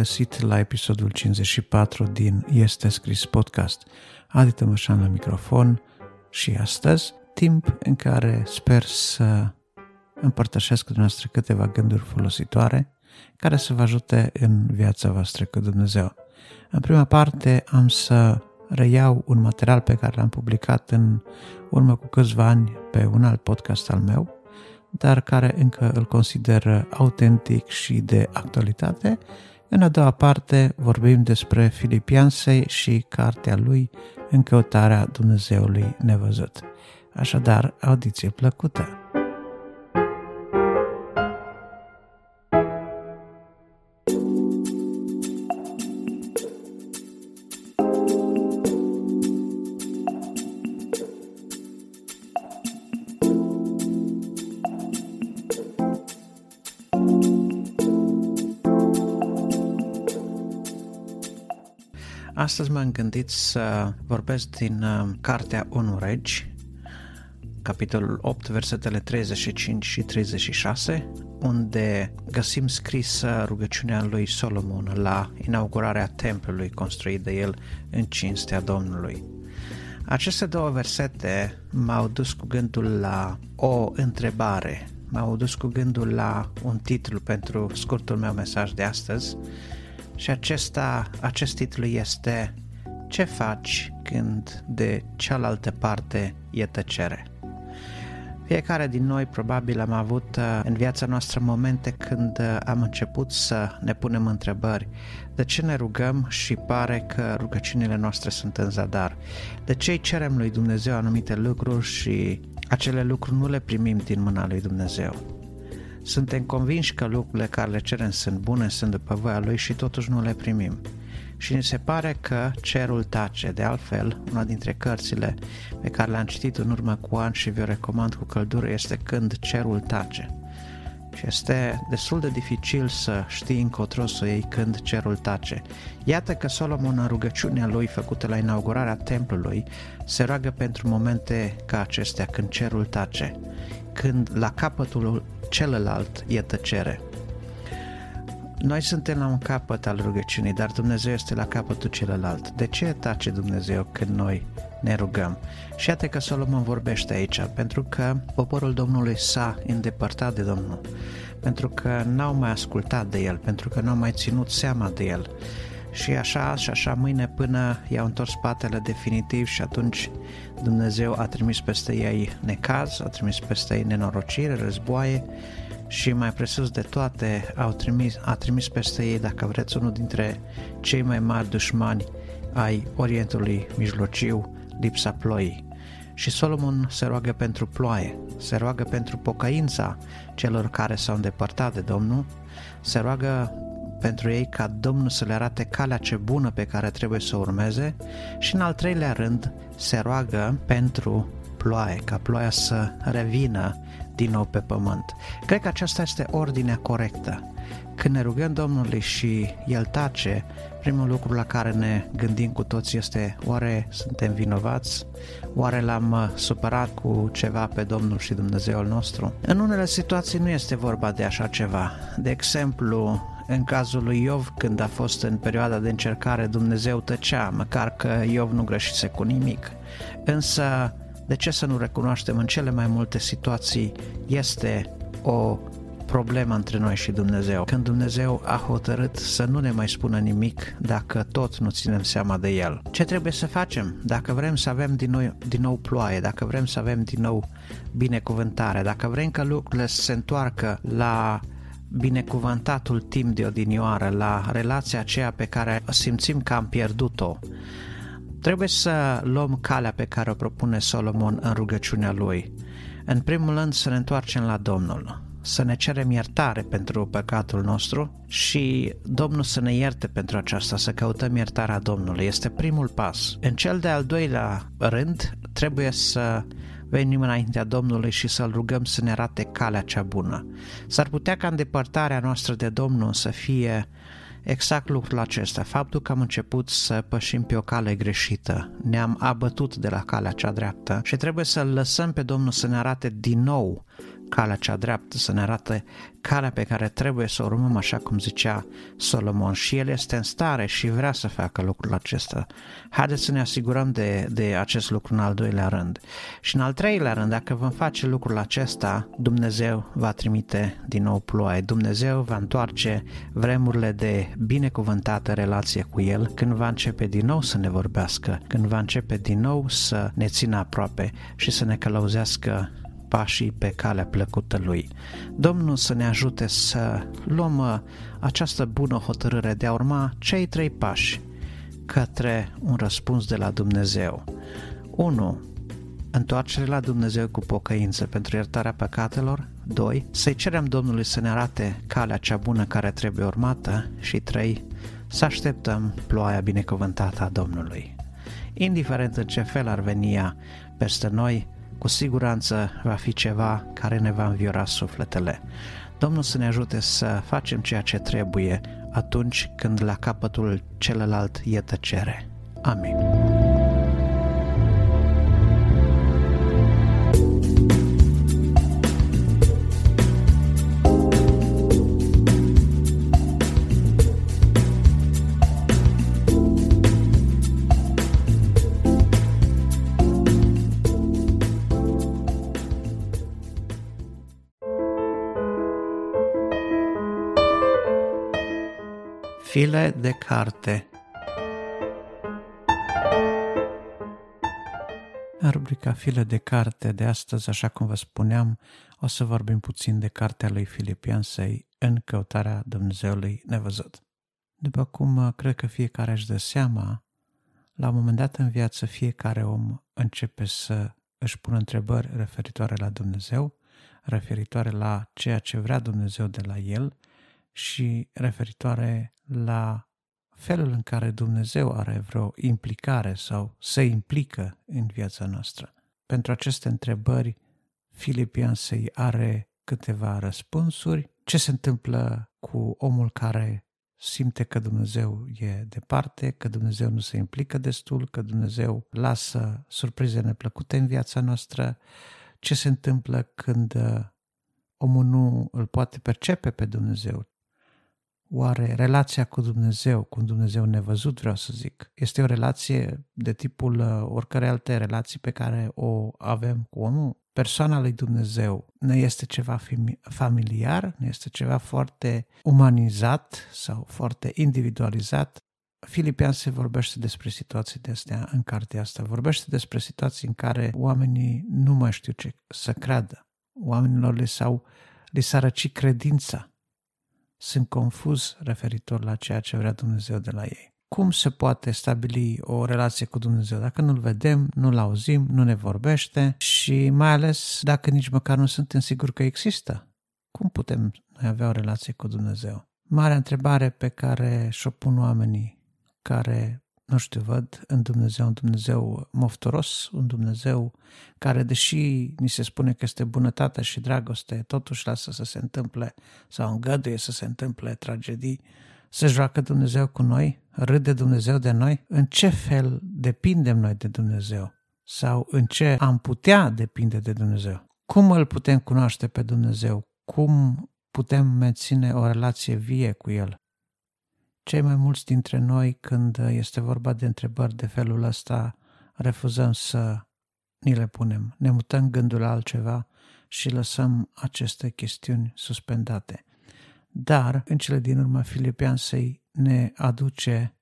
găsit la episodul 54 din Este Scris Podcast. Adi Tămășan la microfon și astăzi, timp în care sper să împărtășesc cu dumneavoastră câteva gânduri folositoare care să vă ajute în viața voastră cu Dumnezeu. În prima parte am să reiau un material pe care l-am publicat în urmă cu câțiva ani pe un alt podcast al meu, dar care încă îl consider autentic și de actualitate. În a doua parte vorbim despre Filipiansei și cartea lui În căutarea Dumnezeului nevăzut. Așadar, audiție plăcută! Astăzi m-am gândit să vorbesc din uh, Cartea 1 Regi, capitolul 8, versetele 35 și 36, unde găsim scrisă rugăciunea lui Solomon la inaugurarea templului construit de el în cinstea Domnului. Aceste două versete m-au dus cu gândul la o întrebare, m-au dus cu gândul la un titlu pentru scurtul meu mesaj de astăzi, și acesta, acest titlu este Ce faci când de cealaltă parte e tăcere? Fiecare din noi probabil am avut uh, în viața noastră momente când uh, am început să ne punem întrebări. De ce ne rugăm și pare că rugăciunile noastre sunt în zadar? De ce îi cerem lui Dumnezeu anumite lucruri și acele lucruri nu le primim din mâna lui Dumnezeu? Suntem convinși că lucrurile care le cerem sunt bune, sunt după voia Lui și totuși nu le primim. Și ni se pare că cerul tace. De altfel, una dintre cărțile pe care le-am citit în urmă cu ani și vi-o recomand cu căldură este Când cerul tace. Și este destul de dificil să știi încotro să iei când cerul tace. Iată că Solomon în rugăciunea lui făcută la inaugurarea templului se roagă pentru momente ca acestea când cerul tace, când la capătul celălalt e tăcere. Noi suntem la un capăt al rugăciunii, dar Dumnezeu este la capătul celălalt. De ce tace Dumnezeu când noi ne rugăm? Și iată că Solomon vorbește aici, pentru că poporul Domnului s-a îndepărtat de Domnul, pentru că n-au mai ascultat de El, pentru că n-au mai ținut seama de El. Și așa și așa mâine până i-au întors spatele definitiv și atunci Dumnezeu a trimis peste ei necaz, a trimis peste ei nenorocire, războaie și mai presus de toate au trimis, a trimis peste ei, dacă vreți, unul dintre cei mai mari dușmani ai Orientului Mijlociu, lipsa ploii. Și Solomon se roagă pentru ploaie, se roagă pentru pocăința celor care s-au îndepărtat de Domnul, se roagă pentru ei ca Domnul să le arate calea ce bună pe care trebuie să o urmeze și în al treilea rând se roagă pentru ploaie, ca ploaia să revină din nou pe pământ. Cred că aceasta este ordinea corectă. Când ne rugăm Domnului și El tace, primul lucru la care ne gândim cu toți este oare suntem vinovați? Oare l-am uh, supărat cu ceva pe Domnul și Dumnezeul nostru? În unele situații nu este vorba de așa ceva. De exemplu, în cazul lui Iov, când a fost în perioada de încercare, Dumnezeu tăcea, măcar că Iov nu greșise cu nimic. Însă, de ce să nu recunoaștem în cele mai multe situații este o problemă între noi și Dumnezeu. Când Dumnezeu a hotărât să nu ne mai spună nimic dacă tot nu ținem seama de El. Ce trebuie să facem? Dacă vrem să avem din nou, din nou ploaie, dacă vrem să avem din nou binecuvântare, dacă vrem că lucrurile să se întoarcă la binecuvântatul timp de odinioară, la relația aceea pe care simțim că am pierdut-o, trebuie să luăm calea pe care o propune Solomon în rugăciunea lui. În primul rând să ne întoarcem la Domnul, să ne cerem iertare pentru păcatul nostru și Domnul să ne ierte pentru aceasta, să căutăm iertarea Domnului. Este primul pas. În cel de-al doilea rând, trebuie să venim înaintea Domnului și să-L rugăm să ne arate calea cea bună. S-ar putea ca îndepărtarea noastră de Domnul să fie exact lucrul acesta, faptul că am început să pășim pe o cale greșită, ne-am abătut de la calea cea dreaptă și trebuie să-L lăsăm pe Domnul să ne arate din nou calea cea dreaptă, să ne arate calea pe care trebuie să o urmăm, așa cum zicea Solomon. Și el este în stare și vrea să facă lucrul acesta. Haideți să ne asigurăm de, de acest lucru în al doilea rând. Și în al treilea rând, dacă vom face lucrul acesta, Dumnezeu va trimite din nou ploaie. Dumnezeu va întoarce vremurile de binecuvântată relație cu El când va începe din nou să ne vorbească, când va începe din nou să ne țină aproape și să ne călăuzească pașii pe calea plăcută Lui. Domnul să ne ajute să luăm uh, această bună hotărâre de a urma cei trei pași către un răspuns de la Dumnezeu. 1. Întoarcere la Dumnezeu cu pocăință pentru iertarea păcatelor. 2. Să-i cerem Domnului să ne arate calea cea bună care trebuie urmată. Și 3. Să așteptăm ploaia binecuvântată a Domnului. Indiferent în ce fel ar veni ea peste noi, cu siguranță va fi ceva care ne va înviora sufletele. Domnul să ne ajute să facem ceea ce trebuie atunci când la capătul celălalt e tăcere. Amin. File de carte În rubrica File de carte de astăzi, așa cum vă spuneam, o să vorbim puțin de cartea lui Filipiansei în căutarea Dumnezeului nevăzut. După cum uh, cred că fiecare își dă seama, la un moment dat în viață fiecare om începe să își pună întrebări referitoare la Dumnezeu, referitoare la ceea ce vrea Dumnezeu de la el și referitoare la felul în care Dumnezeu are vreo implicare sau se implică în viața noastră. Pentru aceste întrebări, Filipian să are câteva răspunsuri. Ce se întâmplă cu omul care simte că Dumnezeu e departe, că Dumnezeu nu se implică destul, că Dumnezeu lasă surprize neplăcute în viața noastră, ce se întâmplă când uh, omul nu îl poate percepe pe Dumnezeu, Oare relația cu Dumnezeu, cu un Dumnezeu nevăzut, vreau să zic, este o relație de tipul uh, oricărei alte relații pe care o avem cu omul? Persoana lui Dumnezeu ne este ceva familiar, ne este ceva foarte umanizat sau foarte individualizat. Filipian se vorbește despre situații de astea în cartea asta. Vorbește despre situații în care oamenii nu mai știu ce să creadă. Oamenilor li, s-au, li s-a răcit credința sunt confuz referitor la ceea ce vrea Dumnezeu de la ei. Cum se poate stabili o relație cu Dumnezeu dacă nu-L vedem, nu-L auzim, nu ne vorbește și mai ales dacă nici măcar nu suntem siguri că există? Cum putem noi avea o relație cu Dumnezeu? Marea întrebare pe care și-o pun oamenii care nu știu, văd în Dumnezeu un Dumnezeu moftoros, un Dumnezeu care, deși ni se spune că este bunătate și dragoste, totuși lasă să se întâmple sau îngăduie să se întâmple tragedii, se joacă Dumnezeu cu noi, râde Dumnezeu de noi, în ce fel depindem noi de Dumnezeu sau în ce am putea depinde de Dumnezeu. Cum îl putem cunoaște pe Dumnezeu? Cum putem menține o relație vie cu El? Cei mai mulți dintre noi, când este vorba de întrebări de felul ăsta, refuzăm să ni le punem. Ne mutăm gândul la altceva și lăsăm aceste chestiuni suspendate. Dar, în cele din urmă, Filipian să ne aduce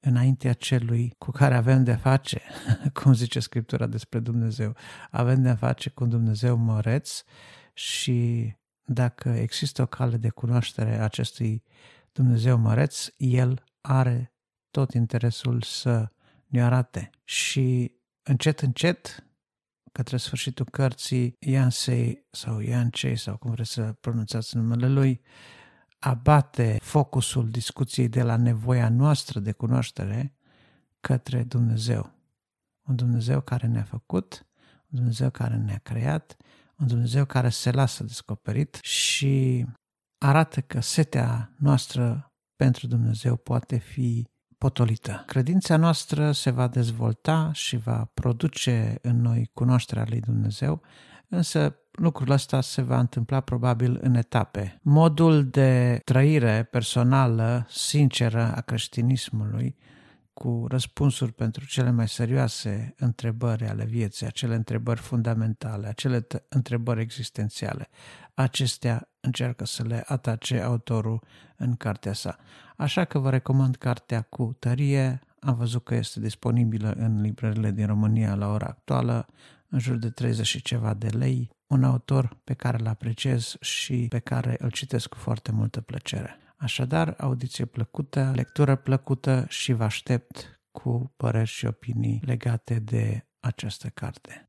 înaintea celui cu care avem de face, cum zice Scriptura despre Dumnezeu. Avem de face cu un Dumnezeu măreț și dacă există o cale de cunoaștere a acestui Dumnezeu măreț, El are tot interesul să ne arate. Și încet, încet, către sfârșitul cărții, Iansei sau Iancei, sau cum vreți să pronunțați numele lui, abate focusul discuției de la nevoia noastră de cunoaștere către Dumnezeu. Un Dumnezeu care ne-a făcut, un Dumnezeu care ne-a creat, un Dumnezeu care se lasă descoperit și arată că setea noastră pentru Dumnezeu poate fi potolită. Credința noastră se va dezvolta și va produce în noi cunoașterea lui Dumnezeu, însă lucrul ăsta se va întâmpla probabil în etape. Modul de trăire personală, sinceră a creștinismului, cu răspunsuri pentru cele mai serioase întrebări ale vieții, acele întrebări fundamentale, acele întrebări existențiale. Acestea încearcă să le atace autorul în cartea sa. Așa că vă recomand cartea cu tărie. Am văzut că este disponibilă în librările din România la ora actuală, în jur de 30 și ceva de lei. Un autor pe care îl apreciez și pe care îl citesc cu foarte multă plăcere. Așadar, audiție plăcută, lectură plăcută și vă aștept cu păreri și opinii legate de această carte.